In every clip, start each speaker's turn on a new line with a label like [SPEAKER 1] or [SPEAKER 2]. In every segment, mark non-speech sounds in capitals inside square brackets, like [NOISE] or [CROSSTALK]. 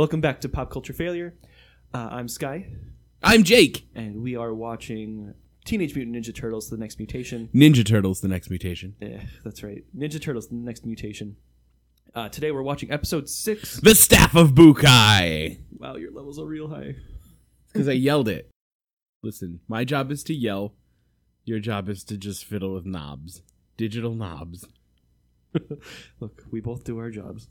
[SPEAKER 1] Welcome back to Pop Culture Failure. Uh, I'm Sky,
[SPEAKER 2] I'm Jake.
[SPEAKER 1] and we are watching Teenage Mutant Ninja Turtles: The Next Mutation.
[SPEAKER 2] Ninja Turtles, the next mutation.
[SPEAKER 1] Yeah, that's right. Ninja Turtles: The Next Mutation. Uh, today we're watching episode six.
[SPEAKER 2] The Staff of Bukai.
[SPEAKER 1] Wow, your levels are real high.
[SPEAKER 2] Because I yelled it. Listen, my job is to yell. Your job is to just fiddle with knobs. Digital knobs. [LAUGHS]
[SPEAKER 1] Look, we both do our jobs.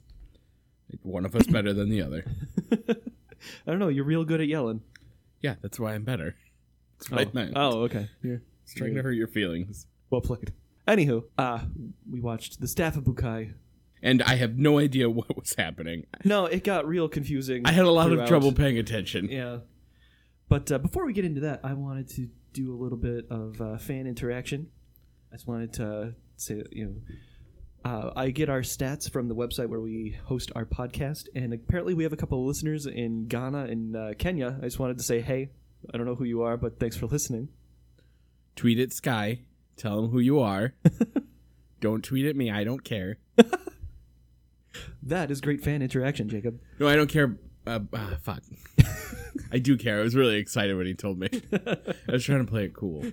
[SPEAKER 2] One of us better than the other. [LAUGHS]
[SPEAKER 1] I don't know. You're real good at yelling.
[SPEAKER 2] Yeah, that's why I'm better. That's
[SPEAKER 1] Oh, oh okay. Yeah.
[SPEAKER 2] It's trying to hurt your feelings.
[SPEAKER 1] Well played. Anywho, uh, we watched The Staff of Bukai.
[SPEAKER 2] And I have no idea what was happening.
[SPEAKER 1] No, it got real confusing.
[SPEAKER 2] I had a lot of trouble paying attention.
[SPEAKER 1] Yeah. But uh, before we get into that, I wanted to do a little bit of uh, fan interaction. I just wanted to say, that, you know, uh, I get our stats from the website where we host our podcast, and apparently we have a couple of listeners in Ghana and uh, Kenya. I just wanted to say, hey, I don't know who you are, but thanks for listening.
[SPEAKER 2] Tweet at Sky. Tell him who you are. [LAUGHS] don't tweet at me. I don't care. [LAUGHS]
[SPEAKER 1] That is great fan interaction, Jacob.
[SPEAKER 2] No, I don't care. Uh, ah, fuck. [LAUGHS] I do care. I was really excited when he told me. I was trying to play it cool.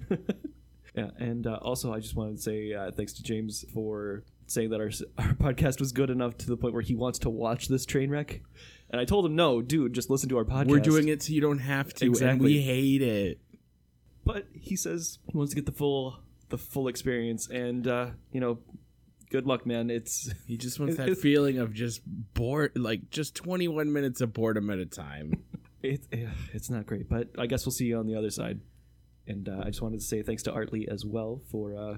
[SPEAKER 1] Yeah, and uh, also I just wanted to say uh, thanks to James for saying that our our podcast was good enough to the point where he wants to watch this train wreck. And I told him, no, dude, just listen to our podcast.
[SPEAKER 2] We're doing it so you don't have to, and
[SPEAKER 1] Exactly.
[SPEAKER 2] we hate it.
[SPEAKER 1] but he says he wants to get the full the full experience, and uh, you know, good luck, man. It's
[SPEAKER 2] He just wants [LAUGHS] that feeling of just bored, like just 21 minutes of boredom at a time.
[SPEAKER 1] it's eh, it's not great, but I guess we'll see you on the other side. And uh, I just wanted to say thanks to Artley as well for uh,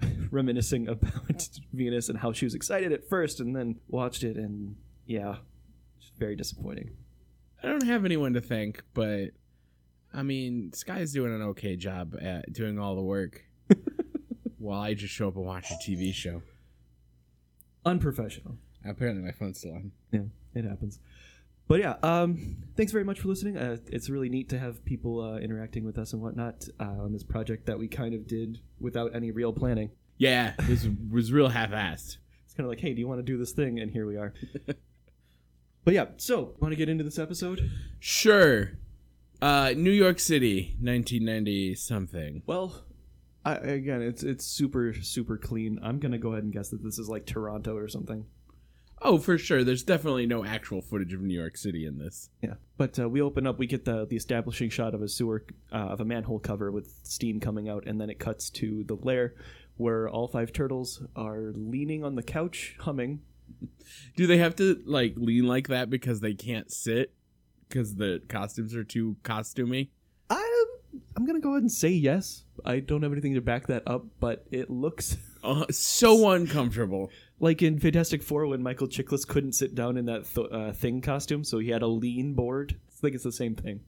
[SPEAKER 1] [LAUGHS] reminiscing about [LAUGHS] Venus and how she was excited at first, and then watched it, and yeah, it's very disappointing.
[SPEAKER 2] I don't have anyone to thank, but I mean, Sky's doing an okay job at doing all the work [LAUGHS] while I just show up and watch a TV show.
[SPEAKER 1] Unprofessional.
[SPEAKER 2] Apparently, my phone's still on.
[SPEAKER 1] Yeah, it happens. But yeah, um, thanks very much for listening. Uh, it's really neat to have people uh, interacting with us and whatnot uh, on this project that we kind of did without any real planning.
[SPEAKER 2] Yeah, this was real half-assed.
[SPEAKER 1] It's kind of like, hey, do you want to do this thing? And here we are. [LAUGHS] but yeah, so want to get into this episode?
[SPEAKER 2] Sure. Uh, New York City, 1990 something.
[SPEAKER 1] Well, I, again, it's it's super super clean. I'm gonna go ahead and guess that this is like Toronto or something.
[SPEAKER 2] Oh, for sure. There's definitely no actual footage of New York City in this.
[SPEAKER 1] Yeah, but uh, we open up. We get the the establishing shot of a sewer uh, of a manhole cover with steam coming out, and then it cuts to the lair where all five turtles are leaning on the couch, humming.
[SPEAKER 2] Do they have to like lean like that because they can't sit because the costumes are too costumey?
[SPEAKER 1] I'm I'm gonna go ahead and say yes. I don't have anything to back that up, but it looks
[SPEAKER 2] Uh, so uncomfortable.
[SPEAKER 1] like in Fantastic Four when Michael Chiklis couldn't sit down in that th- uh, thing costume, so he had a lean board. I think it's the same thing.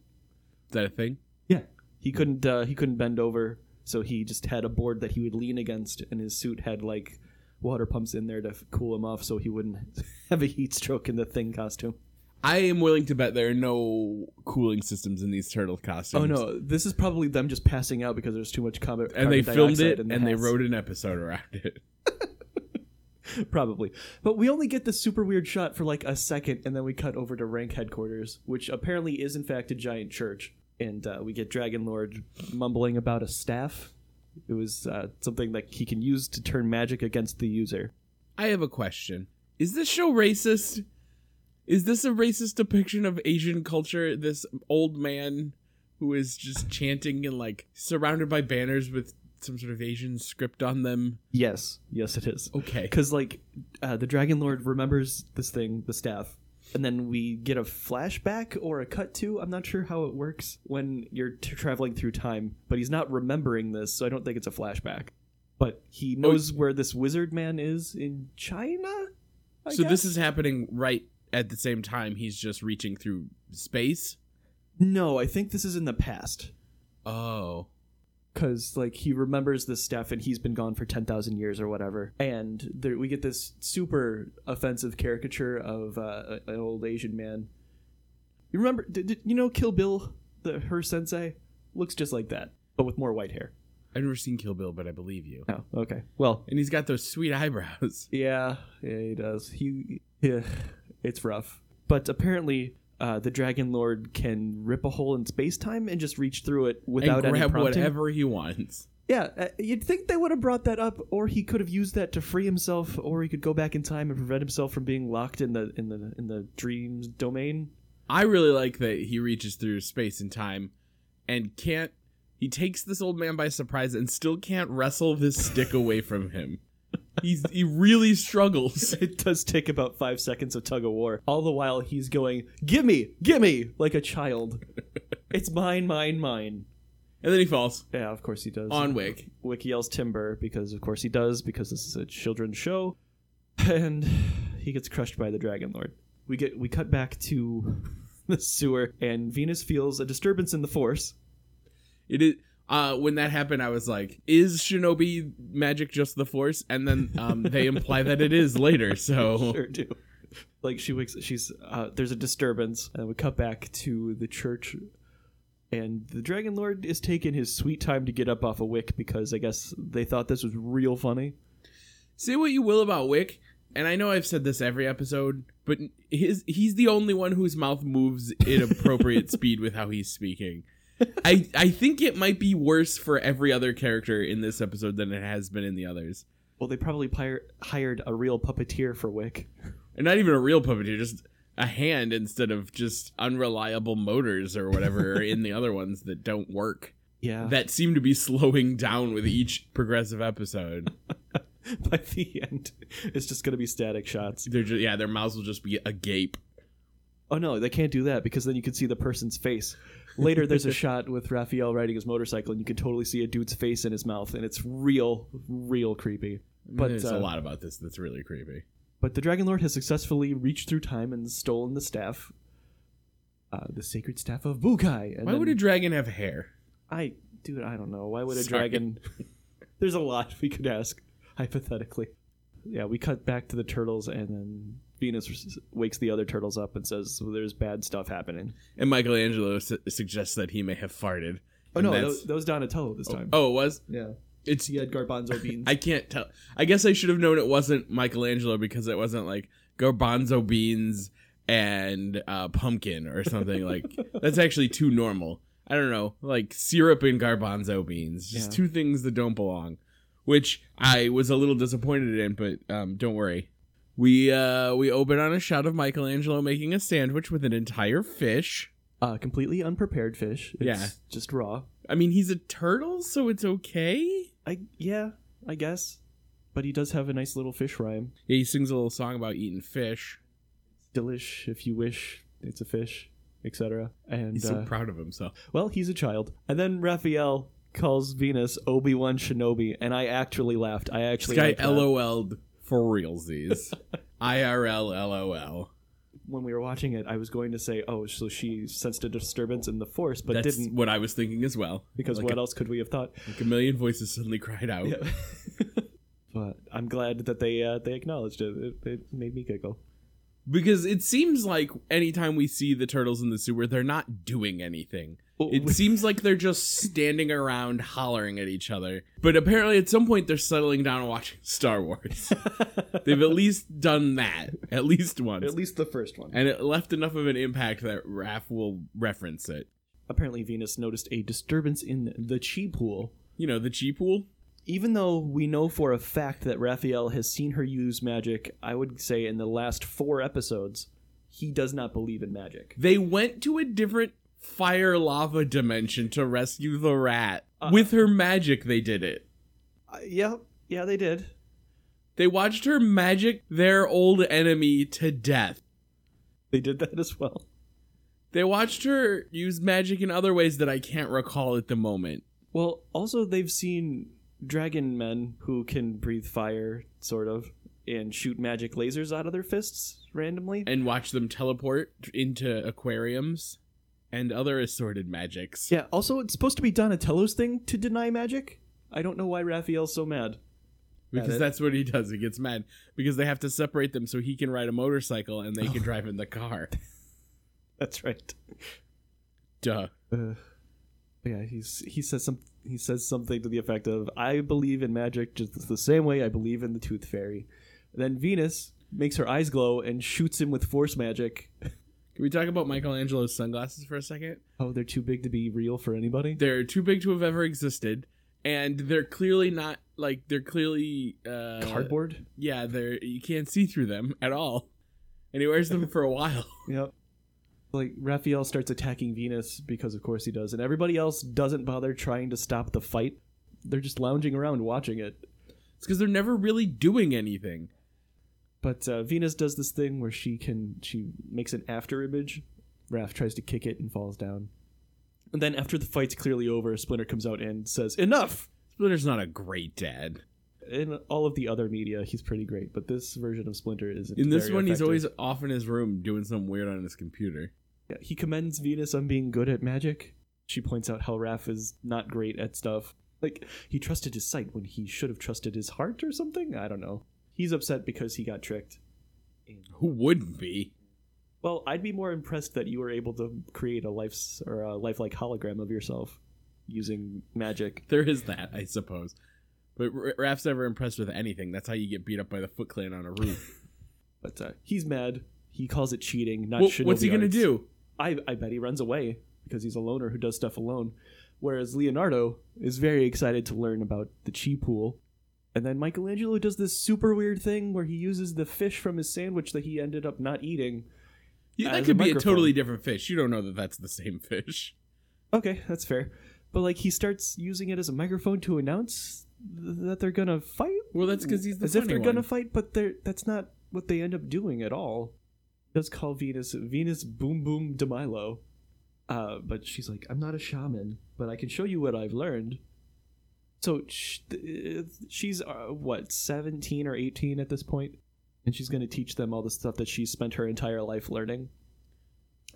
[SPEAKER 2] Is that a thing?
[SPEAKER 1] Yeah, he couldn't uh, he couldn't bend over, so he just had a board that he would lean against, and his suit had like water pumps in there to cool him off, so he wouldn't [LAUGHS] have a heat stroke in the thing costume.
[SPEAKER 2] I am willing to bet there are no cooling systems in these turtle costumes.
[SPEAKER 1] Oh no, this is probably them just passing out because there's too much carbon.
[SPEAKER 2] And they
[SPEAKER 1] carbon
[SPEAKER 2] filmed
[SPEAKER 1] dioxide
[SPEAKER 2] it
[SPEAKER 1] in the
[SPEAKER 2] and they
[SPEAKER 1] hats.
[SPEAKER 2] wrote an episode around it. [LAUGHS]
[SPEAKER 1] probably. But we only get this super weird shot for like a second, and then we cut over to rank headquarters, which apparently is in fact a giant church. And uh, we get Dragon Lord mumbling about a staff. It was uh, something that he can use to turn magic against the user.
[SPEAKER 2] I have a question. Is this show racist? Is this a racist depiction of Asian culture? This old man who is just chanting and like surrounded by banners with some sort of Asian script on them.
[SPEAKER 1] Yes, yes, it is.
[SPEAKER 2] Okay.
[SPEAKER 1] Because like uh, the Dragon Lord remembers this thing, the staff, and then we get a flashback or a cut to. I'm not sure how it works when you're t- traveling through time, but he's not remembering this, so I don't think it's a flashback. But he knows where this wizard man is in China. I
[SPEAKER 2] so this is happening right at the same time he's just reaching through space.
[SPEAKER 1] no, I think this is in the past.
[SPEAKER 2] Oh.
[SPEAKER 1] because like he remembers this stuff and he's been gone for 10,000 years or whatever and there, we get this super offensive caricature of uh, an old asian man you remember did, did- you know kill bill the her sensei looks just like that but with more white hair
[SPEAKER 2] I've never seen Kill Bill, but I believe you.
[SPEAKER 1] oh okay well
[SPEAKER 2] And he's got those sweet eyebrows. [LAUGHS]
[SPEAKER 1] yeah yeah he does he yeah it's rough But apparently, uh, the Dragon Lord can rip a hole in space time and just reach through it without
[SPEAKER 2] and
[SPEAKER 1] any
[SPEAKER 2] grab
[SPEAKER 1] prompting.
[SPEAKER 2] whatever he wants.
[SPEAKER 1] Yeah, uh, you'd think they would have brought that up, or he could have used that to free himself, or he could go back in time and prevent himself from being locked in the in the in the dreams domain.
[SPEAKER 2] I really like that he reaches through space and time and can't he takes this old man by surprise and still can't wrestle this stick away from him. He's he really struggles. [LAUGHS]
[SPEAKER 1] It does take about five seconds of tug of war. All the while, he's going, "Gimme, gimme!" like a child. [LAUGHS] it's mine, mine, mine.
[SPEAKER 2] And then he falls
[SPEAKER 1] Yeah, of course he does.
[SPEAKER 2] on Wick.
[SPEAKER 1] Wick yells timber because, of course, he does because this is a children's show, and he gets crushed by the Dragon Lord. We get we cut back to [LAUGHS] the sewer, and Venus feels a disturbance in the Force.
[SPEAKER 2] It is uh when that happened I was like, is shinobi magic just the force? And then um they [LAUGHS] imply that it is later. [LAUGHS] So
[SPEAKER 1] Sure do. Like she wakes, she's uh, there's a disturbance, and we cut back to the church, and the Dragon Lord is taking his sweet time to get up off a wick because I guess they thought this was real funny.
[SPEAKER 2] say what you will about Wick, and I know I've said this every episode, but his he's the only one whose mouth moves in appropriate [LAUGHS] speed with how he's speaking. [LAUGHS] I I think it might be worse for every other character in this episode than it has been in the others.
[SPEAKER 1] Well, they probably pir- hired a real puppeteer for Wick.
[SPEAKER 2] And not even a real puppeteer, just a hand instead of just unreliable motors or whatever [LAUGHS] in the other ones that don't work.
[SPEAKER 1] Yeah.
[SPEAKER 2] That seem to be slowing down with each progressive episode. [LAUGHS]
[SPEAKER 1] by the end, it's just gonna be static shots.
[SPEAKER 2] They're just yeah, their mouths will just be agape.
[SPEAKER 1] Oh no, they can't do that because then you can see the person's face. Later, there's a [LAUGHS] shot with Raphael riding his motorcycle, and you can totally see a dude's face in his mouth, and it's real, real creepy.
[SPEAKER 2] But there's
[SPEAKER 1] uh,
[SPEAKER 2] a lot about this that's really creepy.
[SPEAKER 1] But the Dragon Lord has successfully reached through time and stolen the staff, uh, the sacred staff of Bukai. And
[SPEAKER 2] Why
[SPEAKER 1] then-
[SPEAKER 2] would a dragon have hair?
[SPEAKER 1] I, dude, I don't know. Why would a
[SPEAKER 2] Sorry.
[SPEAKER 1] dragon? [LAUGHS] There's a lot we could ask hypothetically. Yeah, we cut back to the turtles, and then Venus wakes the other turtles up and says, well, "There's bad stuff happening."
[SPEAKER 2] And Michelangelo su- suggests that he may have farted.
[SPEAKER 1] Oh no,
[SPEAKER 2] that's-
[SPEAKER 1] that, was Donatello this time.
[SPEAKER 2] Oh, it was.
[SPEAKER 1] yeah,
[SPEAKER 2] It's
[SPEAKER 1] he had garbanzo beans. [LAUGHS]
[SPEAKER 2] I can't tell. I guess I should have known it wasn't Michelangelo because it wasn't like garbanzo beans and uh, pumpkin or something [LAUGHS] like. That's actually too normal. I don't know, like syrup and garbanzo beans, just
[SPEAKER 1] Yeah.
[SPEAKER 2] two things that don't belong. Which I was a little disappointed in, but um, don't worry. We uh, we open on a shot of Michelangelo making a sandwich with an entire fish.
[SPEAKER 1] uh, completely unprepared fish. It's
[SPEAKER 2] Yeah.
[SPEAKER 1] just raw.
[SPEAKER 2] I mean, he's a turtle, so it's okay.
[SPEAKER 1] I yeah, I guess. But he does have a nice little fish rhyme.
[SPEAKER 2] Yeah, he sings a little song about eating fish.
[SPEAKER 1] Delish, if you wish, it's a fish, etc. And
[SPEAKER 2] He's so
[SPEAKER 1] uh,
[SPEAKER 2] proud of himself.
[SPEAKER 1] well, he's a child. And then Raphael calls Venus Obi Wan Shinobi, and I actually laughed. I
[SPEAKER 2] This
[SPEAKER 1] actually
[SPEAKER 2] guy
[SPEAKER 1] liked that.
[SPEAKER 2] LOL'd for realsies. [LAUGHS] IRL LOL.
[SPEAKER 1] when we were watching it, I was going to say, "Oh, so she sensed a disturbance in the Force," but
[SPEAKER 2] That's
[SPEAKER 1] didn't
[SPEAKER 2] what I was thinking as well.
[SPEAKER 1] because
[SPEAKER 2] like
[SPEAKER 1] what
[SPEAKER 2] a,
[SPEAKER 1] else could we have thought?
[SPEAKER 2] like a million voices suddenly cried out. [LAUGHS]
[SPEAKER 1] but I'm glad that they uh, they acknowledged it. it. It made me giggle.
[SPEAKER 2] Because it seems like anytime we see the turtles in the sewer, they're not doing anything.
[SPEAKER 1] Oh,
[SPEAKER 2] It [LAUGHS] seems like they're just standing around hollering at each other. But apparently, at some point, they're settling down and watching [LAUGHS] Star Wars. [LAUGHS] They've at least done that, at least once.
[SPEAKER 1] At least the first one.
[SPEAKER 2] and it left enough of an impact that Raph will reference it.
[SPEAKER 1] Apparently, Venus noticed a disturbance in the chi pool.
[SPEAKER 2] You know, the chi pool?
[SPEAKER 1] Even though we know for a fact that Raphael has seen her use magic, I would say in the last four episodes, he does not believe in magic.
[SPEAKER 2] They went to a different fire lava dimension to rescue the rat.
[SPEAKER 1] Uh.
[SPEAKER 2] With her magic, they did it.
[SPEAKER 1] Uh, yeah, yeah, they did.
[SPEAKER 2] They watched her magic their old enemy to death.
[SPEAKER 1] They did that as well.
[SPEAKER 2] They watched her use magic in other ways that I can't recall at the moment.
[SPEAKER 1] Well, also they've seen dragon men who can breathe fire, sort of, and shoot magic lasers out of their fists randomly.
[SPEAKER 2] And watch them teleport into aquariums and other assorted magics.
[SPEAKER 1] Yeah. Also, it's supposed to be Donatello's thing to deny magic. I don't know why Raphael's so mad.
[SPEAKER 2] Because that's what he does. He gets mad because they have to separate them so he can ride a motorcycle and they can drive in the car. [LAUGHS]
[SPEAKER 1] That's right.
[SPEAKER 2] Duh.
[SPEAKER 1] Uh, yeah, he's he says some he says something to the effect of "I believe in magic just the same way I believe in the Tooth Fairy." then Venus makes her eyes glow and shoots him with force magic. [LAUGHS]
[SPEAKER 2] Can we talk about Michelangelo's sunglasses for a second?
[SPEAKER 1] Oh, they're too big to be real for anybody.
[SPEAKER 2] They're too big to have ever existed, and they're clearly not like they're clearly uh,
[SPEAKER 1] Cardboard.
[SPEAKER 2] Yeah, they're you can't see through them at all, and he wears them for a while. [LAUGHS]
[SPEAKER 1] Yep. Like Raphael starts attacking Venus because of course he does, and everybody else doesn't bother trying to stop the fight. They're just lounging around watching it.
[SPEAKER 2] It's because they're never really doing anything.
[SPEAKER 1] But uh, Venus does this thing where she can she makes an after image. Raph tries to kick it and falls down. And then after the fight's clearly over, Splinter comes out and says, "Enough."
[SPEAKER 2] Splinter's not a great dad.
[SPEAKER 1] In all of the other media, he's pretty great, but this version of Splinter is
[SPEAKER 2] In this one, he's always off in his room doing something weird on his computer.
[SPEAKER 1] Yeah, he commends Venus on being good at magic. She points out how Raph is not great at stuff. Like, he trusted his sight when he should have trusted his heart or something? I don't know. He's upset because he got tricked.
[SPEAKER 2] Who wouldn't be?
[SPEAKER 1] Well, I'd be more impressed that you were able to create a life or a lifelike hologram of yourself using magic.
[SPEAKER 2] There is that, I suppose. But R- Raph's never impressed with anything. That's how you get beat up by the Foot Clan on a roof. [LAUGHS]
[SPEAKER 1] But uh, he's mad. He calls it cheating, not
[SPEAKER 2] well, what's he gonna do?
[SPEAKER 1] I, I bet he runs away because he's a loner who does stuff alone. Whereas Leonardo is very excited to learn about the chi pool. And then Michelangelo does this super weird thing where he uses the fish from his sandwich that he ended up not eating.
[SPEAKER 2] Yeah, that
[SPEAKER 1] As a
[SPEAKER 2] could be a totally different fish. You don't know that that's the same fish.
[SPEAKER 1] Okay, that's fair. But like he starts using it as a microphone to announce th- that they're gonna fight.
[SPEAKER 2] Well, that's because he's the
[SPEAKER 1] as if they're
[SPEAKER 2] one.
[SPEAKER 1] gonna fight, but they're that's not what they end up doing at all. He does call Venus Venus Boom Boom de Milo. Uh, but she's like, I'm not a shaman, but I can show you what I've learned. So she's uh, what 17 or 18 at this point, and she's going to teach them all the stuff that she's spent her entire life learning.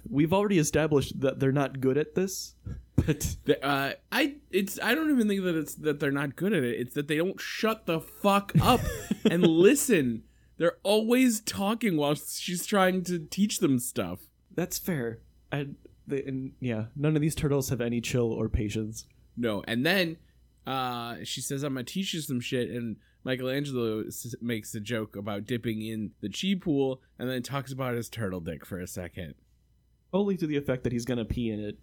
[SPEAKER 1] We've already established that they're not good at this, [LAUGHS] but
[SPEAKER 2] uh, I it's I don't even think that it's that they're not good at it. It's that they don't shut the fuck up [LAUGHS] and listen. They're always talking while she's trying to teach them stuff.
[SPEAKER 1] that's fair. And, they, and yeah, none of these turtles have any chill or patience.
[SPEAKER 2] No, and then uh, she says, "I'm gonna teach you some shit." And Michelangelo s- makes a joke about dipping in the chi pool, and then talks about his turtle dick for a second.
[SPEAKER 1] Only to the effect that he's gonna pee in it.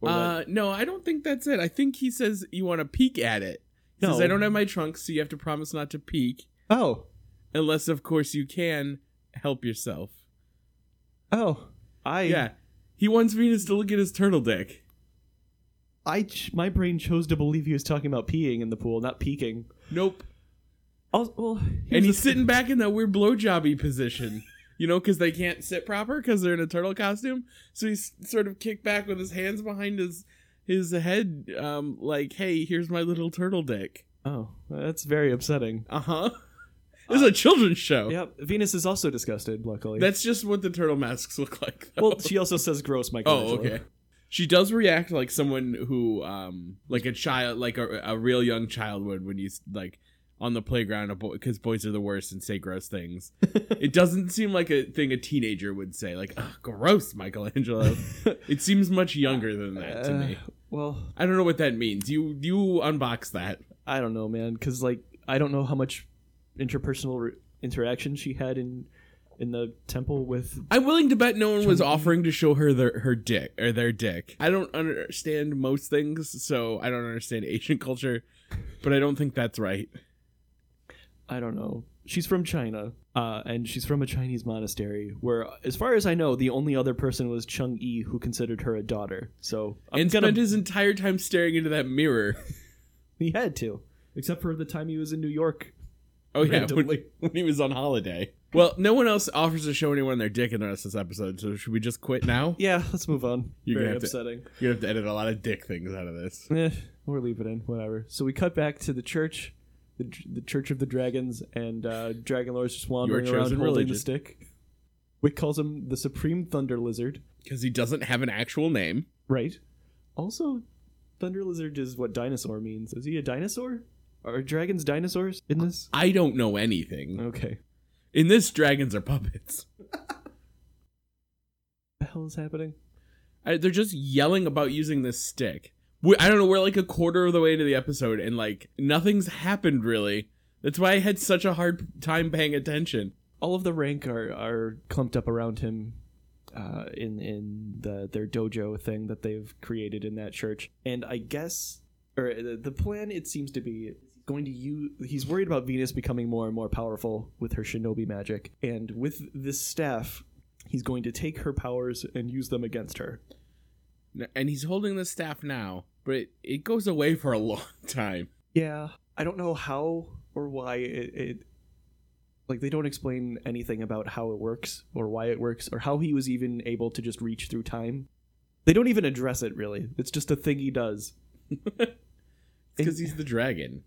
[SPEAKER 1] Or that-
[SPEAKER 2] Uh, no, I don't think that's it. I think he says you want to peek at it. He says,
[SPEAKER 1] No.
[SPEAKER 2] "I don't have my trunks, so you have to promise not to peek,
[SPEAKER 1] oh,
[SPEAKER 2] unless, of course, you can help yourself."
[SPEAKER 1] oh, I
[SPEAKER 2] Yeah, he wants Venus to look at his turtle dick.
[SPEAKER 1] I ch- my brain chose to believe he was talking about peeing in the pool, not peeking.
[SPEAKER 2] Nope.
[SPEAKER 1] Also, well,
[SPEAKER 2] and he's sitting [LAUGHS] back in that weird blowjobby position. You know, because they can't sit proper because they're in a turtle costume. So he's sort of kicked back with his hands behind his his head, um, like, "Hey, here's my little turtle dick."
[SPEAKER 1] Oh, that's very upsetting.
[SPEAKER 2] Uh huh. This is a children's show.
[SPEAKER 1] Yep, Venus is also disgusted. Luckily,
[SPEAKER 2] That's just what the turtle masks look like. Though.
[SPEAKER 1] well. She also says gross,
[SPEAKER 2] oh,
[SPEAKER 1] Michelangelo.
[SPEAKER 2] okay. She does react like someone who, um, like a child, like a, a real young child would when you like on the playground because boys are the worst and say gross things. [LAUGHS] it doesn't seem like a thing a teenager would say, like "Ugh, "gross, Michelangelo." [LAUGHS] it seems much younger than that to me.
[SPEAKER 1] Uh, well,
[SPEAKER 2] I don't know what that means. You you unbox that.
[SPEAKER 1] I don't know, man, because like I don't know how much interpersonal re- interaction she had in in the temple with.
[SPEAKER 2] I'm willing to bet no one was offering to show her their her dick or their dick. I don't understand most things, so I don't understand Asian culture, but I don't think that's right.
[SPEAKER 1] I don't know. She's from China, uh, and she's from a Chinese monastery where, as far as I know, the only other person was Chung Yi who considered her a daughter. So I'm
[SPEAKER 2] and
[SPEAKER 1] gonna.
[SPEAKER 2] spent his entire time staring into that mirror. [LAUGHS]
[SPEAKER 1] he had to, except for the time he was in New York.
[SPEAKER 2] Oh yeah, when, [LAUGHS] when he was on holiday. Well, no one else offers to show anyone their dick in the rest of this episode, so should we just quit now?
[SPEAKER 1] Yeah, let's move on.
[SPEAKER 2] You're
[SPEAKER 1] Very
[SPEAKER 2] gonna have to-
[SPEAKER 1] upsetting.
[SPEAKER 2] You're gonna have to edit a lot of dick things out of this.
[SPEAKER 1] Eh, or leave it in, whatever. So we cut back to the church, the, the Church of the Dragons, and uh, Dragon Lord's just wandering around holding the stick. Wick calls him the Supreme Thunder Lizard.
[SPEAKER 2] Because he doesn't have an actual name.
[SPEAKER 1] Right. Also, Thunder Lizard is what dinosaur means. Is he a dinosaur? Are dragons dinosaurs in this?
[SPEAKER 2] I don't know anything.
[SPEAKER 1] Okay.
[SPEAKER 2] In this, dragons are puppets. [LAUGHS]
[SPEAKER 1] What the hell is happening?
[SPEAKER 2] I, they're just yelling about using this stick. We, I don't know. We're like a quarter of the way into the episode, and like nothing's happened really. That's why I had such a hard time paying attention.
[SPEAKER 1] all of the rank are are clumped up around him uh, in in the their dojo thing that they've created in that church. And I guess, or the, the plan it seems to be going to use. He's worried about Venus becoming more and more powerful with her shinobi magic, and with this staff, he's going to take her powers and use them against her.
[SPEAKER 2] And he's holding the staff now, but it, it goes away for a [LAUGHS] long time.
[SPEAKER 1] Yeah, I don't know how or why it, it like they don't explain anything about how it works or why it works or how he was even able to just reach through time. They don't even address it really. It's just a thing he does. [LAUGHS]
[SPEAKER 2] Because he's the dragon,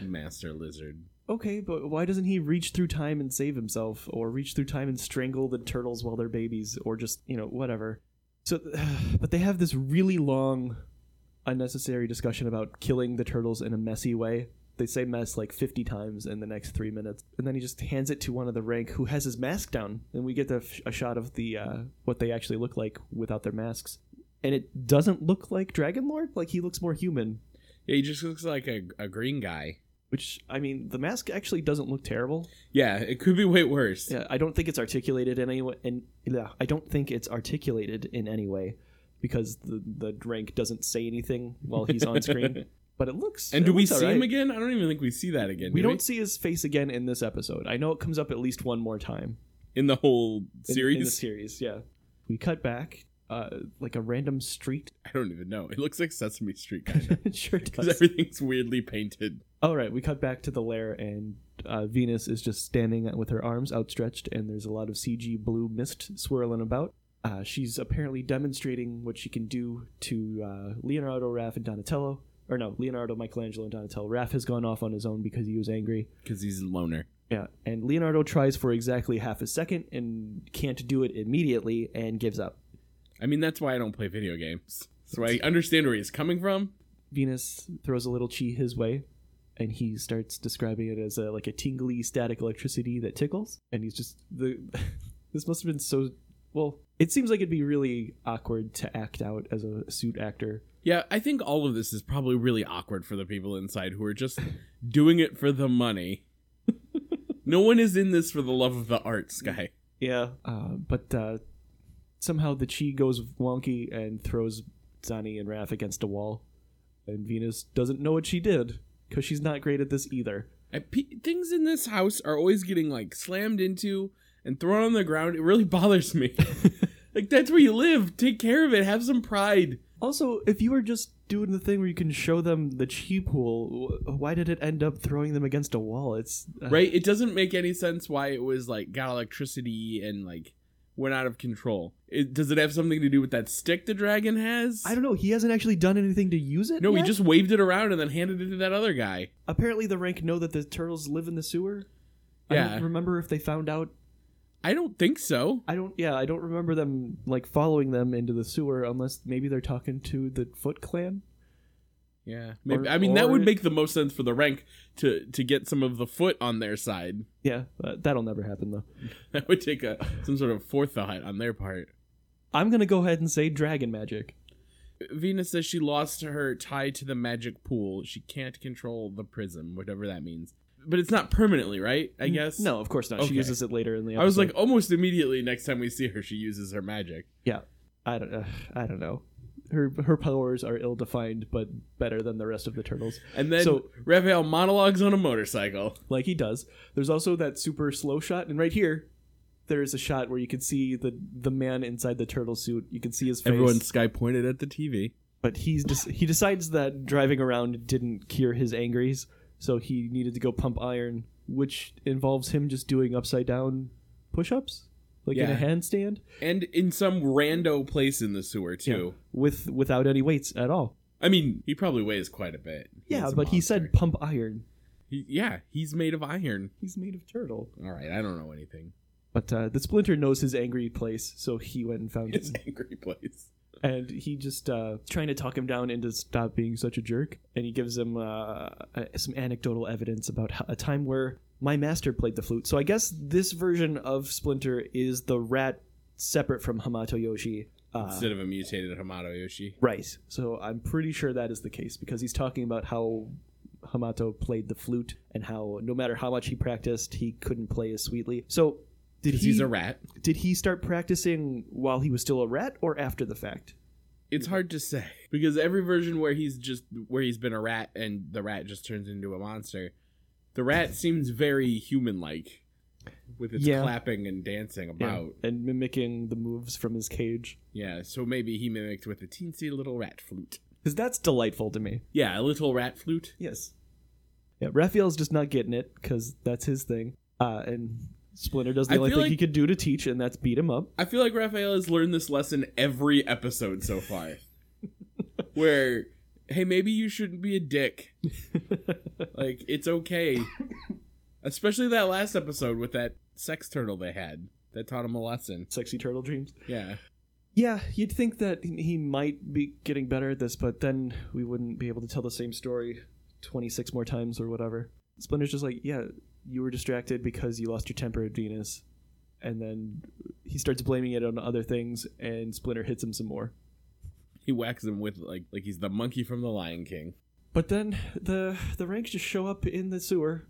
[SPEAKER 2] master lizard.
[SPEAKER 1] Okay, but why doesn't he reach through time and save himself or reach through time and strangle the turtles while they're babies or just, you know, whatever. So [SIGHS] but they have this really long unnecessary discussion about killing the turtles in a messy way. They say mess like 50 times in the next 3 minutes. And then he just hands it to one of the rank who has his mask down and we get a shot of the uh, what they actually look like without their masks. And it doesn't look like Dragon Lord, like he looks more human,
[SPEAKER 2] Yeah, he just looks like a, a green guy.
[SPEAKER 1] which I mean, the mask actually doesn't look terrible.
[SPEAKER 2] Yeah, it could be way worse.
[SPEAKER 1] Yeah, I don't think it's articulated in any way. And yeah, I don't think it's articulated in any way because the the rank doesn't say anything while he's on screen. [LAUGHS] But it looks.
[SPEAKER 2] And
[SPEAKER 1] it
[SPEAKER 2] do we
[SPEAKER 1] looks
[SPEAKER 2] see him again? I don't even think we see that again.
[SPEAKER 1] We
[SPEAKER 2] do
[SPEAKER 1] don't see his face again in this episode. I know it comes up at least one more time
[SPEAKER 2] in the whole
[SPEAKER 1] in,
[SPEAKER 2] series.
[SPEAKER 1] In the series, yeah. We cut back, uh, like a random street.
[SPEAKER 2] I don't even know. It looks like Sesame Street [LAUGHS] kind of.
[SPEAKER 1] it sure
[SPEAKER 2] Because everything's weirdly painted.
[SPEAKER 1] All right, we cut back to the lair, and uh, Venus is just standing with her arms outstretched, and there's a lot of CG blue mist swirling about. Uh, she's apparently demonstrating what she can do to uh, Leonardo, Raph, and Donatello. Or no, Leonardo, Michelangelo, and Donatello. Raph has gone off on his own because he was angry.
[SPEAKER 2] Because he's a loner.
[SPEAKER 1] Yeah, and Leonardo tries for exactly half a second and can't do it immediately and gives up.
[SPEAKER 2] I mean, that's why I don't play video games. So I understand where he's coming from.
[SPEAKER 1] Venus throws a little chi his way, and he starts describing it as a, like a tingly static electricity that tickles. And he's just the. [LAUGHS] this must have been so. Well, it seems like it'd be really awkward to act out as a suit actor.
[SPEAKER 2] Yeah, I think all of this is probably really awkward for the people inside who are just doing it for the money. [LAUGHS] no one is in this for the love of the art, guy.
[SPEAKER 1] Yeah, uh, but uh, somehow the chi goes wonky and throws Zani and Raph against a wall, and Venus doesn't know what she did because she's not great at this either.
[SPEAKER 2] Pe- things in this house are always getting like slammed into and thrown on the ground. It really [LAUGHS] bothers me. [LAUGHS] like that's where you live. Take care of it. Have some pride.
[SPEAKER 1] Also, if you were just doing the thing where you can show them the chi pool, why did it end up throwing them against a wall? It's uh,
[SPEAKER 2] Right? It doesn't make any sense why it was like got electricity and like went out of control. It, does it have something to do with that stick the dragon has?
[SPEAKER 1] I don't know. He hasn't actually done anything to use it.
[SPEAKER 2] No, he just waved it around and then handed it to that other guy.
[SPEAKER 1] apparently the rank know that the turtles live in the sewer. I
[SPEAKER 2] Yeah.
[SPEAKER 1] don't remember if they found out.
[SPEAKER 2] I don't think so.
[SPEAKER 1] I don't. Yeah, I don't remember them like following them into the sewer unless maybe they're talking to the Foot Clan.
[SPEAKER 2] Yeah, maybe.
[SPEAKER 1] Or-
[SPEAKER 2] I mean, that would make the most sense for the rank to to get some of the foot on their side. [LAUGHS]
[SPEAKER 1] Yeah, uh, that'll never happen though.
[SPEAKER 2] That would take a some sort of forethought on their part.
[SPEAKER 1] I'm gonna go ahead and say dragon magic.
[SPEAKER 2] Venus says she lost her tie to the magic pool. She can't control the prism, whatever that means. But it's not permanently, right? I guess.
[SPEAKER 1] No, of course not.
[SPEAKER 2] Okay.
[SPEAKER 1] She uses it later in the episode.
[SPEAKER 2] I was like, almost immediately next time we see her, she uses her magic.
[SPEAKER 1] yeah, I don't. Uh, I don't know. Her her powers are ill defined, but better than the rest of the turtles.
[SPEAKER 2] And then
[SPEAKER 1] So-
[SPEAKER 2] Raphael monologues on a motorcycle.
[SPEAKER 1] like he does. There's also that super slow shot, and right here, there's a shot where you can see the the man inside the turtle suit. You can see his face.
[SPEAKER 2] Everyone sky pointed at the TV.
[SPEAKER 1] but he's just he decides that driving around didn't cure his angries, so he needed to go pump iron, which involves him just doing upside down push-ups, like in a handstand,
[SPEAKER 2] And in some rando place in the sewer too.
[SPEAKER 1] with without any weights at all.
[SPEAKER 2] I mean, he probably weighs quite a bit.
[SPEAKER 1] Yeah,
[SPEAKER 2] a
[SPEAKER 1] but he said pump iron.
[SPEAKER 2] He, yeah, he's made of iron.
[SPEAKER 1] He's made of turtle.
[SPEAKER 2] All right, I don't know anything.
[SPEAKER 1] But uh, the Splinter knows his angry place, so he went and found
[SPEAKER 2] His
[SPEAKER 1] it. [LAUGHS]
[SPEAKER 2] angry place.
[SPEAKER 1] And he just uh, trying to talk him down into stop being such a jerk and he gives him uh, uh, some anecdotal evidence about a time where my master played the flute so i guess this version of splinter is the rat separate from hamato yoshi uh,
[SPEAKER 2] Instead of a mutated Hamato Yoshi.
[SPEAKER 1] right so i'm pretty sure that is the case because he's talking about how Hamato played the flute and how no matter how much he practiced, he couldn't play as sweetly. So did he
[SPEAKER 2] he's a rat.
[SPEAKER 1] did he start practicing while he was still a rat or after the fact?
[SPEAKER 2] It's hard to say [LAUGHS] because every version where he's just where he's been a rat and the rat just turns into a monster, the rat seems very human-like with its
[SPEAKER 1] Yeah.
[SPEAKER 2] clapping and dancing about.
[SPEAKER 1] And mimicking the moves from his cage.
[SPEAKER 2] Yeah. so maybe he mimicked with a teensy little rat flute.
[SPEAKER 1] Because that's delightful to me.
[SPEAKER 2] Yeah, a little rat flute.
[SPEAKER 1] Yes. Yeah, Raphael's just not getting it because that's his thing. Uh, and Splinter does the
[SPEAKER 2] I
[SPEAKER 1] only
[SPEAKER 2] feel
[SPEAKER 1] thing he
[SPEAKER 2] like-
[SPEAKER 1] could do to teach, and that's beat him up.
[SPEAKER 2] I feel like Raphael has learned this lesson every episode so far. [LAUGHS] where, hey, maybe you shouldn't be a dick. [LAUGHS] Like, it's okay. Especially that last episode with that sex turtle they had that taught him a lesson.
[SPEAKER 1] Sexy turtle dreams.
[SPEAKER 2] Yeah.
[SPEAKER 1] Yeah, you'd think that he might be getting better at this, but then we wouldn't be able to tell the same story 26 more times or whatever. Splinter's just like, yeah, you were distracted because you lost your temper at Venus. And then he starts blaming it on other things, and Splinter hits him some more.
[SPEAKER 2] He whacks him with like like he's the monkey from the Lion King.
[SPEAKER 1] But then the the ranks just show up in the sewer.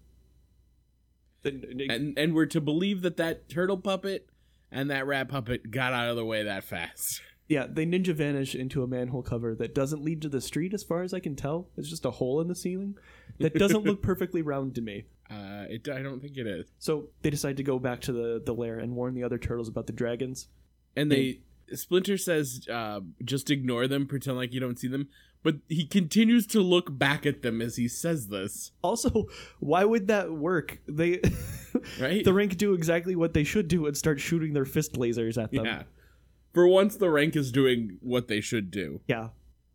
[SPEAKER 1] Then-
[SPEAKER 2] And and we're to believe that that turtle puppet and that rat puppet got out of the way that fast. [LAUGHS]
[SPEAKER 1] yeah, they ninja vanish into a manhole cover that doesn't lead to the street, as far as I can tell. It's just a hole in the ceiling that doesn't look [LAUGHS] perfectly round to me.
[SPEAKER 2] Uh, it I don't think it is.
[SPEAKER 1] So they decide to go back to the, the lair and warn the other turtles about the dragons.
[SPEAKER 2] And they Splinter says, uh, "Just ignore them, pretend like you don't see them." But he continues to look back at them as he says this.
[SPEAKER 1] Also, why would that work? They [LAUGHS]
[SPEAKER 2] Right?
[SPEAKER 1] the rank do exactly what they should do and start shooting their fist lasers at them.
[SPEAKER 2] Yeah. For once, the rank is doing what they should do.
[SPEAKER 1] Yeah.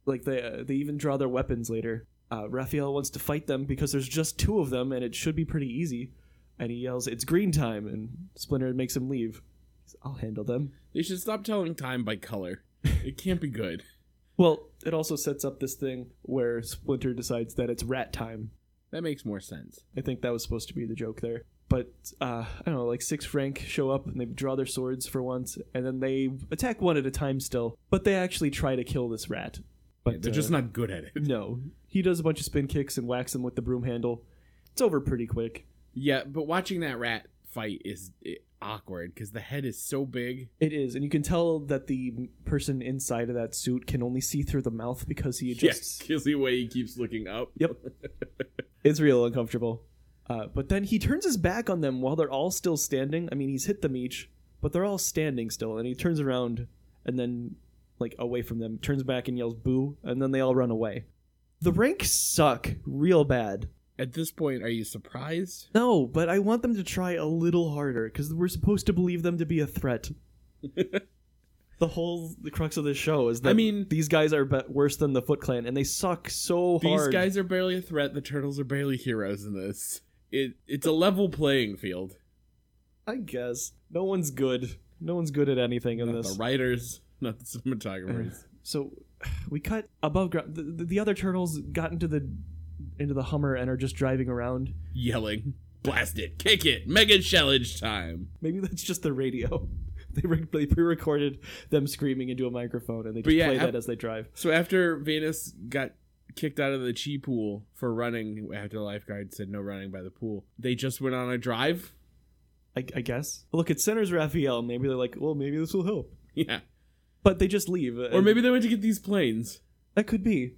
[SPEAKER 1] Like they uh, they even draw their weapons later. Uh, Raphael wants to fight them because there's just two of them and it should be pretty easy. And he yells, "It's green time!" And Splinter makes him leave. He's, I'll handle them.
[SPEAKER 2] They should stop telling time by color. It can't be good. [LAUGHS]
[SPEAKER 1] Well, it also sets up this thing where Splinter decides that it's rat time.
[SPEAKER 2] That makes more sense.
[SPEAKER 1] I think that was supposed to be the joke there. But uh, I don't know, like six rank show up and they draw their swords for once, and then they attack one at a time still. But they actually try to kill this rat. But
[SPEAKER 2] They're
[SPEAKER 1] uh,
[SPEAKER 2] just not good at it.
[SPEAKER 1] No, he does a bunch of spin kicks and whacks him with the broom handle. It's over pretty quick.
[SPEAKER 2] Yeah, but watching that rat fight is eh, awkward because the head is so big.
[SPEAKER 1] It is, and you can tell that the person inside of that suit can only see through the mouth because he just
[SPEAKER 2] Yes, because the way he keeps looking up.
[SPEAKER 1] Yep. [LAUGHS] it's real uncomfortable. Uh, but then he turns his back on them while they're all still standing. I mean, he's hit them each, but they're all standing still. And he turns around and then, like, away from them, turns back and yells boo, and then they all run away. The hmm. ranks suck real bad.
[SPEAKER 2] At this point, are you surprised?
[SPEAKER 1] No, but I want them to try a little harder because we're supposed to believe them to be a threat. [LAUGHS] the whole the crux of this show is that
[SPEAKER 2] I mean-
[SPEAKER 1] these guys are be- worse than the Foot Clan, and they suck so
[SPEAKER 2] These
[SPEAKER 1] hard.
[SPEAKER 2] These guys are barely a threat. The turtles are barely heroes in this. It it's a level playing field.
[SPEAKER 1] I guess no one's good. No one's good at anything in
[SPEAKER 2] Not
[SPEAKER 1] this.
[SPEAKER 2] the writers, [LAUGHS] not the cinematographers.
[SPEAKER 1] So [SIGHS] we cut above ground. The, the, the other turtles got into the into the Hummer and are just driving around.
[SPEAKER 2] Yelling, blast it, kick it, mega challenge time.
[SPEAKER 1] Maybe that's just the radio. [LAUGHS] They, re- they pre-recorded them screaming into a microphone and they just
[SPEAKER 2] yeah,
[SPEAKER 1] play that as they drive.
[SPEAKER 2] So after Venus got kicked out of the chi pool for running after the lifeguard said no running by the pool, they just went on a drive.
[SPEAKER 1] I, I guess. Look, it centers Raphael. Maybe they're like, well, maybe this will help. [LAUGHS]
[SPEAKER 2] Yeah.
[SPEAKER 1] But they just leave.
[SPEAKER 2] Or maybe they went to get these planes.
[SPEAKER 1] that could be,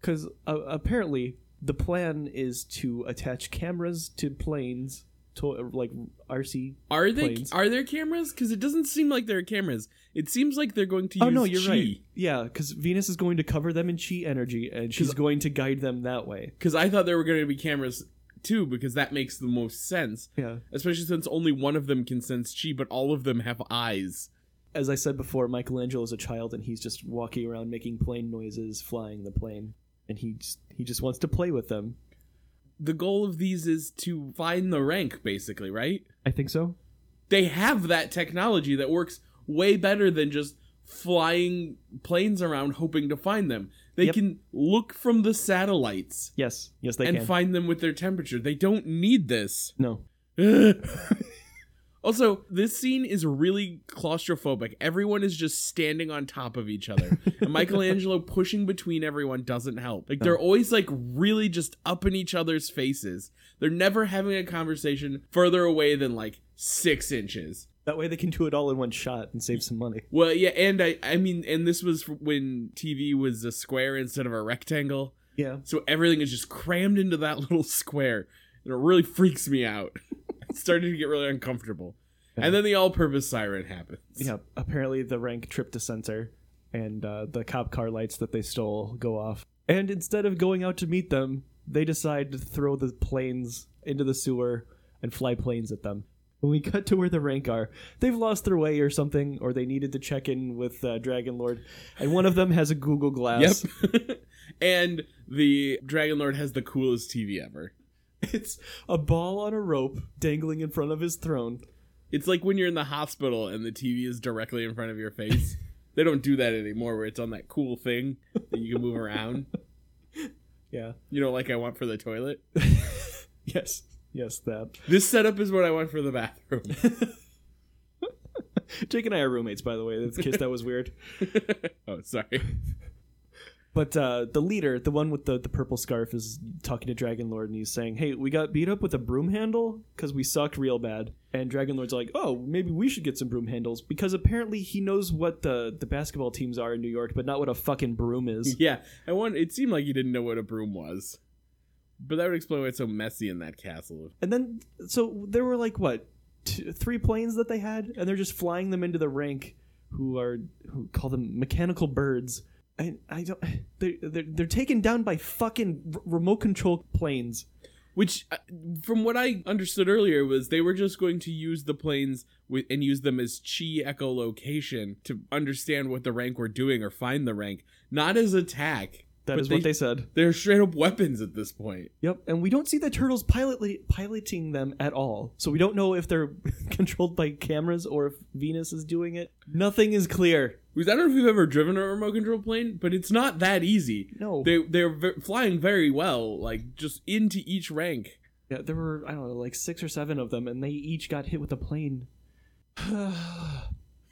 [SPEAKER 1] because uh, apparently the plan is to attach cameras to planes, to like RC
[SPEAKER 2] Are they
[SPEAKER 1] Planes.
[SPEAKER 2] are there cameras? Because it doesn't seem like there are cameras. It seems like they're going to use
[SPEAKER 1] Oh no, you're right. Yeah, because Venus is going to cover them in chi energy, and she's going to guide them that way.
[SPEAKER 2] Because I thought there were going to be cameras too, because that makes the most sense.
[SPEAKER 1] Yeah.
[SPEAKER 2] Especially since only one of them can sense chi, but all of them have eyes.
[SPEAKER 1] As I said before, Michelangelo is a child, and he's just walking around making plane noises, flying the plane, and he just, he just wants to play with them.
[SPEAKER 2] The goal of these is to find the rank, basically, right?
[SPEAKER 1] I think so.
[SPEAKER 2] They have that technology that works way better than just flying planes around hoping to find them. They
[SPEAKER 1] Yep.
[SPEAKER 2] can look from the satellites
[SPEAKER 1] Yes, yes, they
[SPEAKER 2] and
[SPEAKER 1] can.
[SPEAKER 2] find them with their temperature. They don't need this.
[SPEAKER 1] no, [LAUGHS] [LAUGHS]
[SPEAKER 2] Also, this scene is really claustrophobic. Everyone is just standing on top of each other. [LAUGHS] and Michelangelo pushing between everyone doesn't help. Like they're always like really just up in each other's faces. They're never having a conversation further away than like six inches.
[SPEAKER 1] That way they can do it all in one shot and save some money.
[SPEAKER 2] Well, yeah, and I, I mean, and this was when TV was a square instead of a rectangle,
[SPEAKER 1] Yeah.
[SPEAKER 2] so everything is just crammed into that [LAUGHS] little square, and it really freaks me out. [LAUGHS] starting to get really uncomfortable. And then the all-purpose siren happens.
[SPEAKER 1] Yeah. Apparently the rank tripped a sensor and uh, the cop car lights that they stole go off. And instead of going out to meet them, they decide to throw the planes into the sewer and fly planes at them. When we cut to where the rank are, they've lost their way or something, or they needed to check in with uh, Dragon Lord, and one of them has a Google Glass.
[SPEAKER 2] Yep. [LAUGHS] and the Dragon Lord has the coolest TV ever. [LAUGHS]
[SPEAKER 1] It's a ball on a rope dangling in front of his throne.
[SPEAKER 2] It's like when you're in the hospital and the TV is directly in front of your face. [LAUGHS] they don't do that anymore where it's on that cool thing that you can move around. [LAUGHS]
[SPEAKER 1] Yeah.
[SPEAKER 2] You know, like I want for the toilet.
[SPEAKER 1] Yes. Yes, that.
[SPEAKER 2] This setup is what I want for the bathroom.
[SPEAKER 1] Jake and I are roommates, by the way. In case that was weird.
[SPEAKER 2] oh, sorry.
[SPEAKER 1] But uh, the leader, the one with the, the purple scarf, is talking to Dragon Lord and he's saying, Hey, we got beat up with a broom handle because we sucked real bad. And Dragon Lord's like, Oh, maybe we should get some broom handles because apparently he knows what the, the basketball teams are in New York, but not what a fucking broom is. [LAUGHS]
[SPEAKER 2] Yeah, I want. It seemed like he didn't know what a broom was, but that would explain why it's so messy in that castle.
[SPEAKER 1] And then, so there were like, what, two, three planes that they had? And they're just flying them into the rank, who are, who call them mechanical birds. And I don't, [SIGHS] they're, they're, they're taken down by fucking r- remote control planes.
[SPEAKER 2] Which, uh, from what I understood earlier, was they were just going to use the planes with, and use them as chi echolocation to understand what the rank were doing or find the rank, not as attack.
[SPEAKER 1] That
[SPEAKER 2] is
[SPEAKER 1] is what they said.
[SPEAKER 2] They're straight up weapons at this point.
[SPEAKER 1] Yep, and we don't see the turtles pilot piloting them at all. So we don't know if they're [LAUGHS] controlled by cameras or if Venus is doing it. Nothing is clear.
[SPEAKER 2] I don't know if you've ever driven a remote control plane, but it's not that easy.
[SPEAKER 1] No.
[SPEAKER 2] They they're v- flying very well, like just into each rank.
[SPEAKER 1] Yeah, there were I don't know, like 6 or 7 of them and they each got hit with a plane. [SIGHS]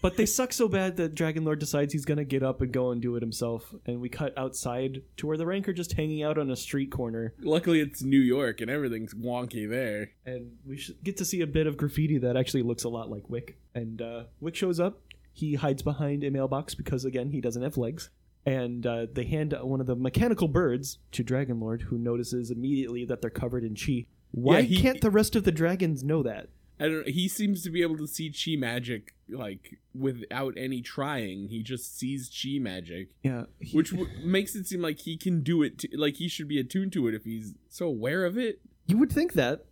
[SPEAKER 1] but they suck so bad that Dragon Lord decides he's to get up and go and do it himself and we cut outside to where the rank are just hanging out on a street corner
[SPEAKER 2] Luckily, it's New York and everything's wonky there.
[SPEAKER 1] and we get to see a bit of graffiti that actually looks a lot like Wick. And uh, Wick shows up. He hides behind a mailbox because, again, he doesn't have legs. And uh, they hand one of the mechanical birds to Dragon Lord, who notices immediately that they're covered in chi. Why
[SPEAKER 2] Yeah, he-
[SPEAKER 1] can't the rest of the dragons know that?
[SPEAKER 2] I don't. He seems to be able to see chi magic like without any trying. He just sees chi magic,
[SPEAKER 1] Yeah, he-
[SPEAKER 2] which w- makes it seem like he can do it. T- like he should be attuned to it if he's so aware of it.
[SPEAKER 1] you would think that.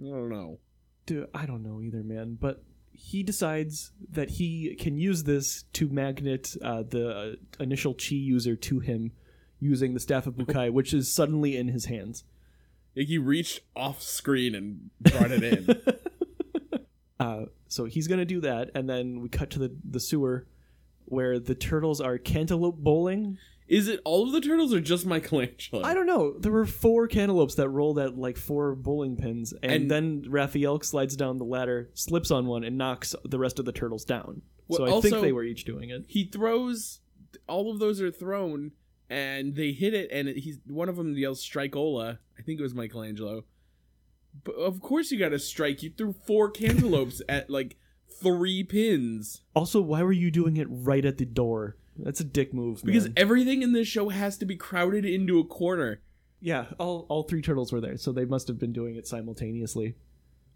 [SPEAKER 2] I don't know.
[SPEAKER 1] Dude, I don't know either, man. But he decides that he can use this to magnet uh, the uh, initial chi user to him using the staff of Bukai, which is suddenly in his hands.
[SPEAKER 2] He reached off screen and brought it in. [LAUGHS]
[SPEAKER 1] Uh, so he's gonna do that, and then we cut to the the sewer where the turtles are cantaloupe bowling.
[SPEAKER 2] Is it all of the turtles or just Michelangelo?
[SPEAKER 1] I don't know. There were four cantaloupes that rolled at like four bowling pins, and,
[SPEAKER 2] And-
[SPEAKER 1] then Raphael slides down the ladder, slips on one, and knocks the rest of the turtles down.
[SPEAKER 2] Well,
[SPEAKER 1] so I
[SPEAKER 2] also-
[SPEAKER 1] think they were each doing it.
[SPEAKER 2] he throws all of those are thrown and they hit it and it, he's one of them yells strikeola i think it was michelangelo but of course you gotta strike you threw four cantaloupes [LAUGHS] at like three pins
[SPEAKER 1] Also, why were you doing it right at the door? That's a dick move.
[SPEAKER 2] because
[SPEAKER 1] man.
[SPEAKER 2] everything in this show has to be crowded into a corner
[SPEAKER 1] yeah, all all three turtles were there, so they must have been doing it simultaneously.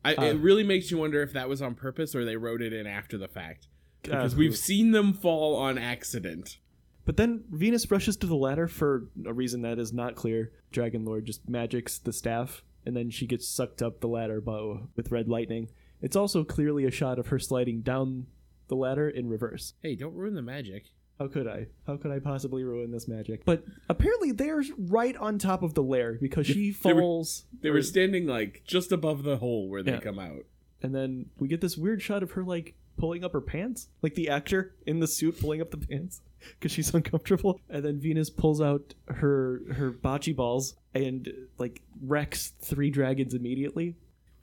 [SPEAKER 2] I,
[SPEAKER 1] Uh,
[SPEAKER 2] it really makes you wonder if that was on purpose or they wrote it in after the fact because
[SPEAKER 1] Uh,
[SPEAKER 2] we've seen them fall on accident
[SPEAKER 1] But then Venus rushes to the ladder for a reason that is not clear. Dragon Lord just magics the staff, and then she gets sucked up the ladder bow with red lightning. It's also clearly a shot of her sliding down the ladder in reverse.
[SPEAKER 2] hey don't ruin the magic
[SPEAKER 1] How could I? How could I possibly ruin this magic? But apparently they're right on top of the lair because she [LAUGHS]
[SPEAKER 2] They were-
[SPEAKER 1] falls.
[SPEAKER 2] they were standing like just above the hole where they
[SPEAKER 1] Yeah.
[SPEAKER 2] come out
[SPEAKER 1] and then we get this weird shot of her like pulling up her pants, like the actor in the suit pulling up the pants [LAUGHS] because she's uncomfortable. And then Venus pulls out her her bocce balls and like wrecks three dragons immediately.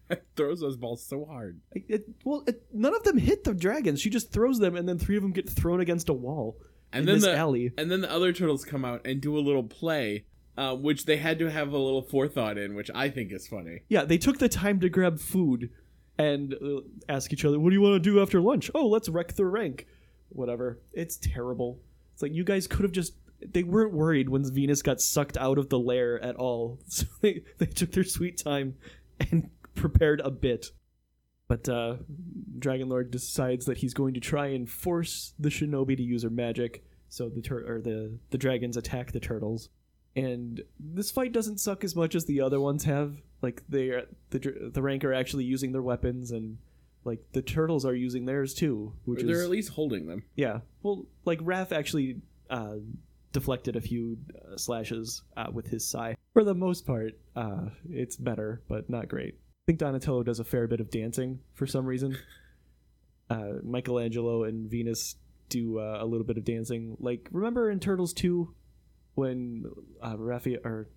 [SPEAKER 1] [LAUGHS]
[SPEAKER 2] Throws those balls so hard.
[SPEAKER 1] It, it- well, it, none of them hit the dragons. She just throws them, and then three of them get thrown against a wall
[SPEAKER 2] And
[SPEAKER 1] in
[SPEAKER 2] then
[SPEAKER 1] this
[SPEAKER 2] the
[SPEAKER 1] alley.
[SPEAKER 2] and then the other turtles come out and do a little play, uh, which they had to have a little forethought in, which I think is funny.
[SPEAKER 1] Yeah, they took the time to grab food and uh, ask each other, "What do you want to do after lunch?" Oh, let's wreck the rank. Whatever. It's terrible. It's like you guys could have just. They weren't worried when Venus got sucked out of the lair at all, [LAUGHS] so they, they took their sweet time and prepared a bit. But uh, Dragon Lord decides that he's going to try and force the shinobi to use her magic, so the tur- or the the dragons attack the turtles. And this fight doesn't suck as much as the other ones have. Like they are, the the rank are actually using their weapons, and like the turtles are using theirs too, which
[SPEAKER 2] they're
[SPEAKER 1] is
[SPEAKER 2] at least holding them.
[SPEAKER 1] yeah. Well, like Raph actually uh, deflected a few uh, slashes uh, with his sai. For the most part, uh, it's better, but not great. I think Donatello does a fair bit of dancing for some reason. [LAUGHS] Uh, Michelangelo and Venus do uh, a little bit of dancing. Like remember in Turtles two, when uh, Raphael or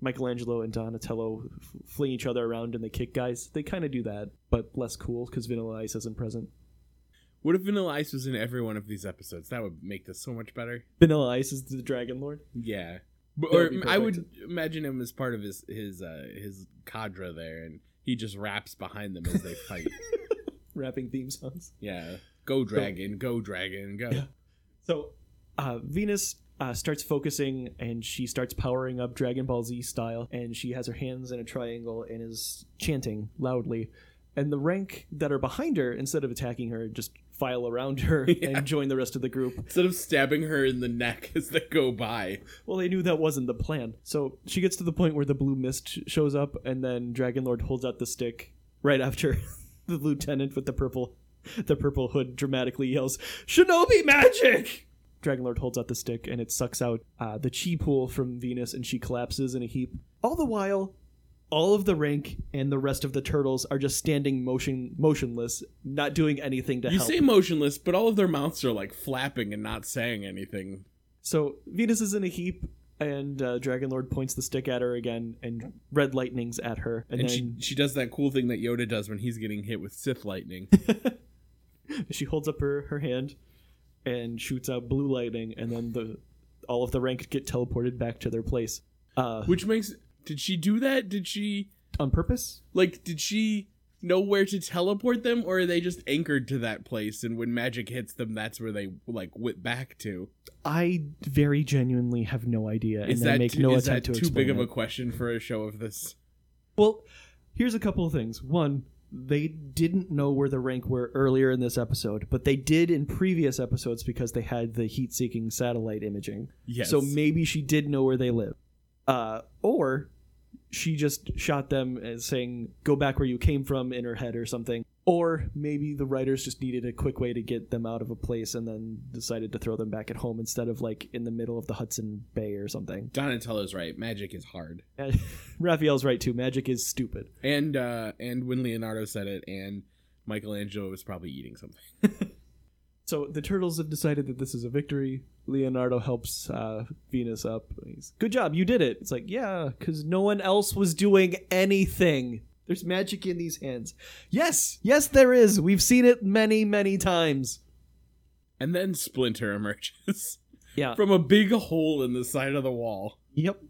[SPEAKER 1] Michelangelo and Donatello f- fling each other around and they kick guys. They kind of do that, but less cool because Vanilla Ice isn't present.
[SPEAKER 2] What if Vanilla Ice was in every one of these episodes? That would make this so much better.
[SPEAKER 1] Vanilla Ice is the Dragon Lord.
[SPEAKER 2] Yeah. But, or
[SPEAKER 1] would
[SPEAKER 2] I would imagine him as part of his his uh, his cadre there, and he just raps behind them as they fight. [LAUGHS]
[SPEAKER 1] rapping theme songs.
[SPEAKER 2] yeah, go dragon, go dragon, go.
[SPEAKER 1] Yeah. So uh, Venus uh, starts focusing and she starts powering up Dragon Ball Z style, and she has her hands in a triangle and is chanting loudly. And the rank that are behind her, instead of attacking her, just file around her [LAUGHS]
[SPEAKER 2] Yeah.
[SPEAKER 1] and join the rest of the group.
[SPEAKER 2] Instead of stabbing her in the neck [LAUGHS] as they go by.
[SPEAKER 1] Well, they knew that wasn't the plan. So she gets to the point where the blue mist shows up, and then Dragon Lord holds out the stick right after [LAUGHS] the lieutenant with the purple, the purple hood dramatically yells, "Shinobi magic!" Dragon Lord holds out the stick, and it sucks out uh, the chi pool from Venus, and she collapses in a heap. All the while, all of the rank and the rest of the turtles are just standing motion motionless, not doing anything to
[SPEAKER 2] You
[SPEAKER 1] help.
[SPEAKER 2] say motionless, but all of their mouths are like flapping and not saying anything.
[SPEAKER 1] So Venus is in a heap, and uh, Dragon Lord points the stick at her again, and red lightnings at her, and,
[SPEAKER 2] And
[SPEAKER 1] then
[SPEAKER 2] she she does that cool thing that Yoda does when he's getting hit with Sith lightning. [LAUGHS]
[SPEAKER 1] she, holds up her, her hand and shoots out blue lightning, and then the all of the rank get teleported back to their place. Uh,
[SPEAKER 2] Which makes did she do that? Did she
[SPEAKER 1] on purpose?
[SPEAKER 2] like did she know where to teleport them or are they just anchored to that place and when magic hits them that's where they like whip back to?
[SPEAKER 1] I very genuinely have no idea, and
[SPEAKER 2] Is that
[SPEAKER 1] make
[SPEAKER 2] too,
[SPEAKER 1] no
[SPEAKER 2] is that
[SPEAKER 1] to
[SPEAKER 2] too big of a question for a show of this?
[SPEAKER 1] Well, here's a couple of things. One, they didn't know where the rank were earlier in this episode, but they did in previous episodes because they had the heat-seeking satellite imaging.
[SPEAKER 2] Yes.
[SPEAKER 1] So maybe she did know where they live. Uh, or she just shot them as saying, go back where you came from in her head or something. Or maybe the writers just needed a quick way to get them out of a place and then decided to throw them back at home instead of like in the middle of the Hudson Bay or something.
[SPEAKER 2] Donatello's right. Magic is hard.
[SPEAKER 1] And [LAUGHS] Raphael's right too. Magic is stupid.
[SPEAKER 2] And uh and when Leonardo said it and Michelangelo was probably eating something. [LAUGHS]
[SPEAKER 1] So the turtles have decided that this is a victory. Leonardo helps uh, Venus up. He's, Good job, you did it. It's like, yeah, because no one else was doing anything. There's magic in these hands. Yes, yes, there is. We've seen it many, many times.
[SPEAKER 2] And then Splinter emerges [LAUGHS]
[SPEAKER 1] Yeah.
[SPEAKER 2] from a big hole in the side of the wall.
[SPEAKER 1] Yep.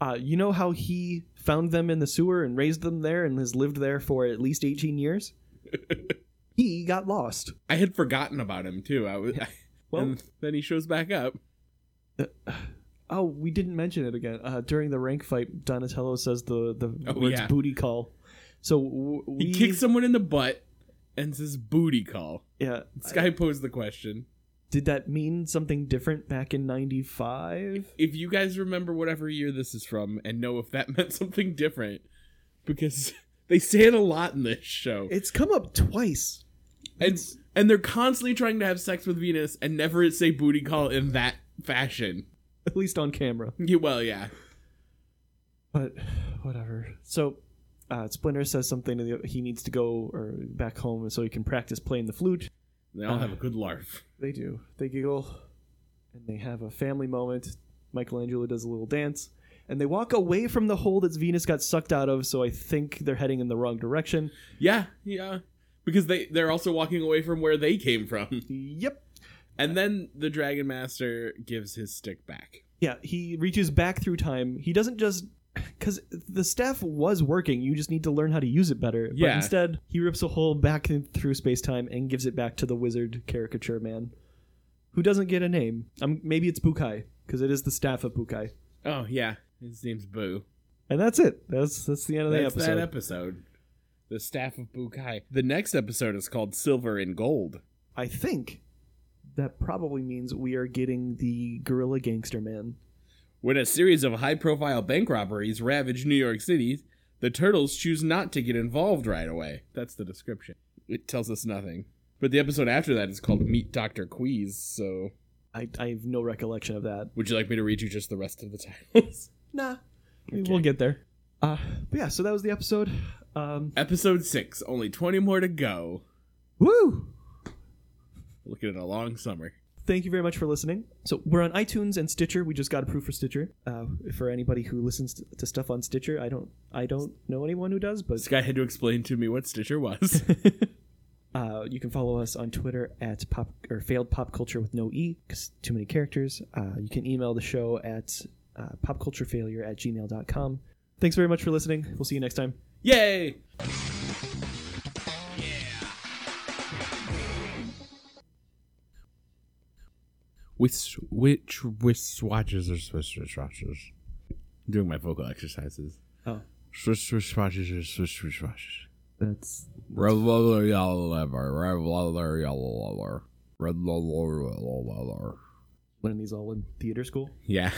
[SPEAKER 1] Uh, you know how he found them in the sewer and raised them there and has lived there for at least 18 years? [LAUGHS] he got lost.
[SPEAKER 2] I had forgotten about him too. I was
[SPEAKER 1] Well-
[SPEAKER 2] and then he shows back up.
[SPEAKER 1] Oh, we didn't mention it again. Uh, during the rank fight, Donatello says the the
[SPEAKER 2] Oh,
[SPEAKER 1] words
[SPEAKER 2] yeah.
[SPEAKER 1] booty call. So w- we
[SPEAKER 2] He kicks someone in the butt and says booty call.
[SPEAKER 1] Yeah,
[SPEAKER 2] Sky posed the question.
[SPEAKER 1] did that mean something different back in '95?
[SPEAKER 2] If you guys remember whatever year this is from and know if that [LAUGHS] meant something different, because [LAUGHS] they say it a lot in this show.
[SPEAKER 1] It's come up twice.
[SPEAKER 2] And and they're constantly trying to have sex with Venus and never say booty call in that fashion.
[SPEAKER 1] At least on camera.
[SPEAKER 2] Yeah, well, yeah.
[SPEAKER 1] But whatever. So uh, Splinter says something to the he needs to go or back home so he can practice playing the flute.
[SPEAKER 2] They all
[SPEAKER 1] Uh.
[SPEAKER 2] have a good larf.
[SPEAKER 1] They do. They giggle, and they have a family moment. Michelangelo does a little dance, and they walk away from the hole that Venus got sucked out of. So I think they're heading in the wrong direction.
[SPEAKER 2] Yeah, yeah. Because they they're also walking away from where they came from. [LAUGHS]
[SPEAKER 1] Yep.
[SPEAKER 2] And then the Dragon Master gives his stick back.
[SPEAKER 1] Yeah, he reaches back through time. He doesn't just because the staff was working. You just need to learn how to use it better. But
[SPEAKER 2] Yeah.
[SPEAKER 1] instead, he rips a hole back through space time and gives it back to the wizard caricature man, who doesn't get a name. Um, maybe it's Bukai because it is the staff of Bukai.
[SPEAKER 2] Oh yeah, his name's Boo.
[SPEAKER 1] And that's it. That's that's the end of the episode.
[SPEAKER 2] that episode. The staff of Bukai. The next episode is called Silver and Gold.
[SPEAKER 1] I think that probably means we are getting the gorilla gangster man.
[SPEAKER 2] When a series of high profile bank robberies ravage New York City, the turtles choose not to get involved right away. That's the description. It tells us nothing. But the episode after that is called Meet Dr. Quease, so
[SPEAKER 1] I, I have no recollection of that.
[SPEAKER 2] would you like me to read you just the rest of the titles? [LAUGHS]
[SPEAKER 1] Nah,
[SPEAKER 2] Okay.
[SPEAKER 1] we'll get there. Uh, but yeah, so that was the episode. Um,
[SPEAKER 2] episode 6, only 20 more to go.
[SPEAKER 1] woo!
[SPEAKER 2] Looking at a long summer.
[SPEAKER 1] Thank you very much for listening. So we're on iTunes and Stitcher. We just got approved for Stitcher. Uh, for anybody who listens to, to stuff on Stitcher, I don't I don't know anyone who does, but
[SPEAKER 2] This guy had to explain to me what Stitcher was. [LAUGHS]
[SPEAKER 1] uh, you can follow us on Twitter at pop or failed pop culture with no e, 'cause too many characters. Uh, you can email the show at uh, popculturefailure at gmail.com. Thanks very much for listening. We'll see you next time.
[SPEAKER 2] Yay! Which which which watches or swish swish watches? Doing my vocal exercises.
[SPEAKER 1] Oh,
[SPEAKER 2] Swish swish watches or swish swish watches.
[SPEAKER 1] that's
[SPEAKER 2] Red leather, yellow leather, red leather, yellow leather, red leather, yellow leather.
[SPEAKER 1] learning these all in theater school.
[SPEAKER 2] Yeah.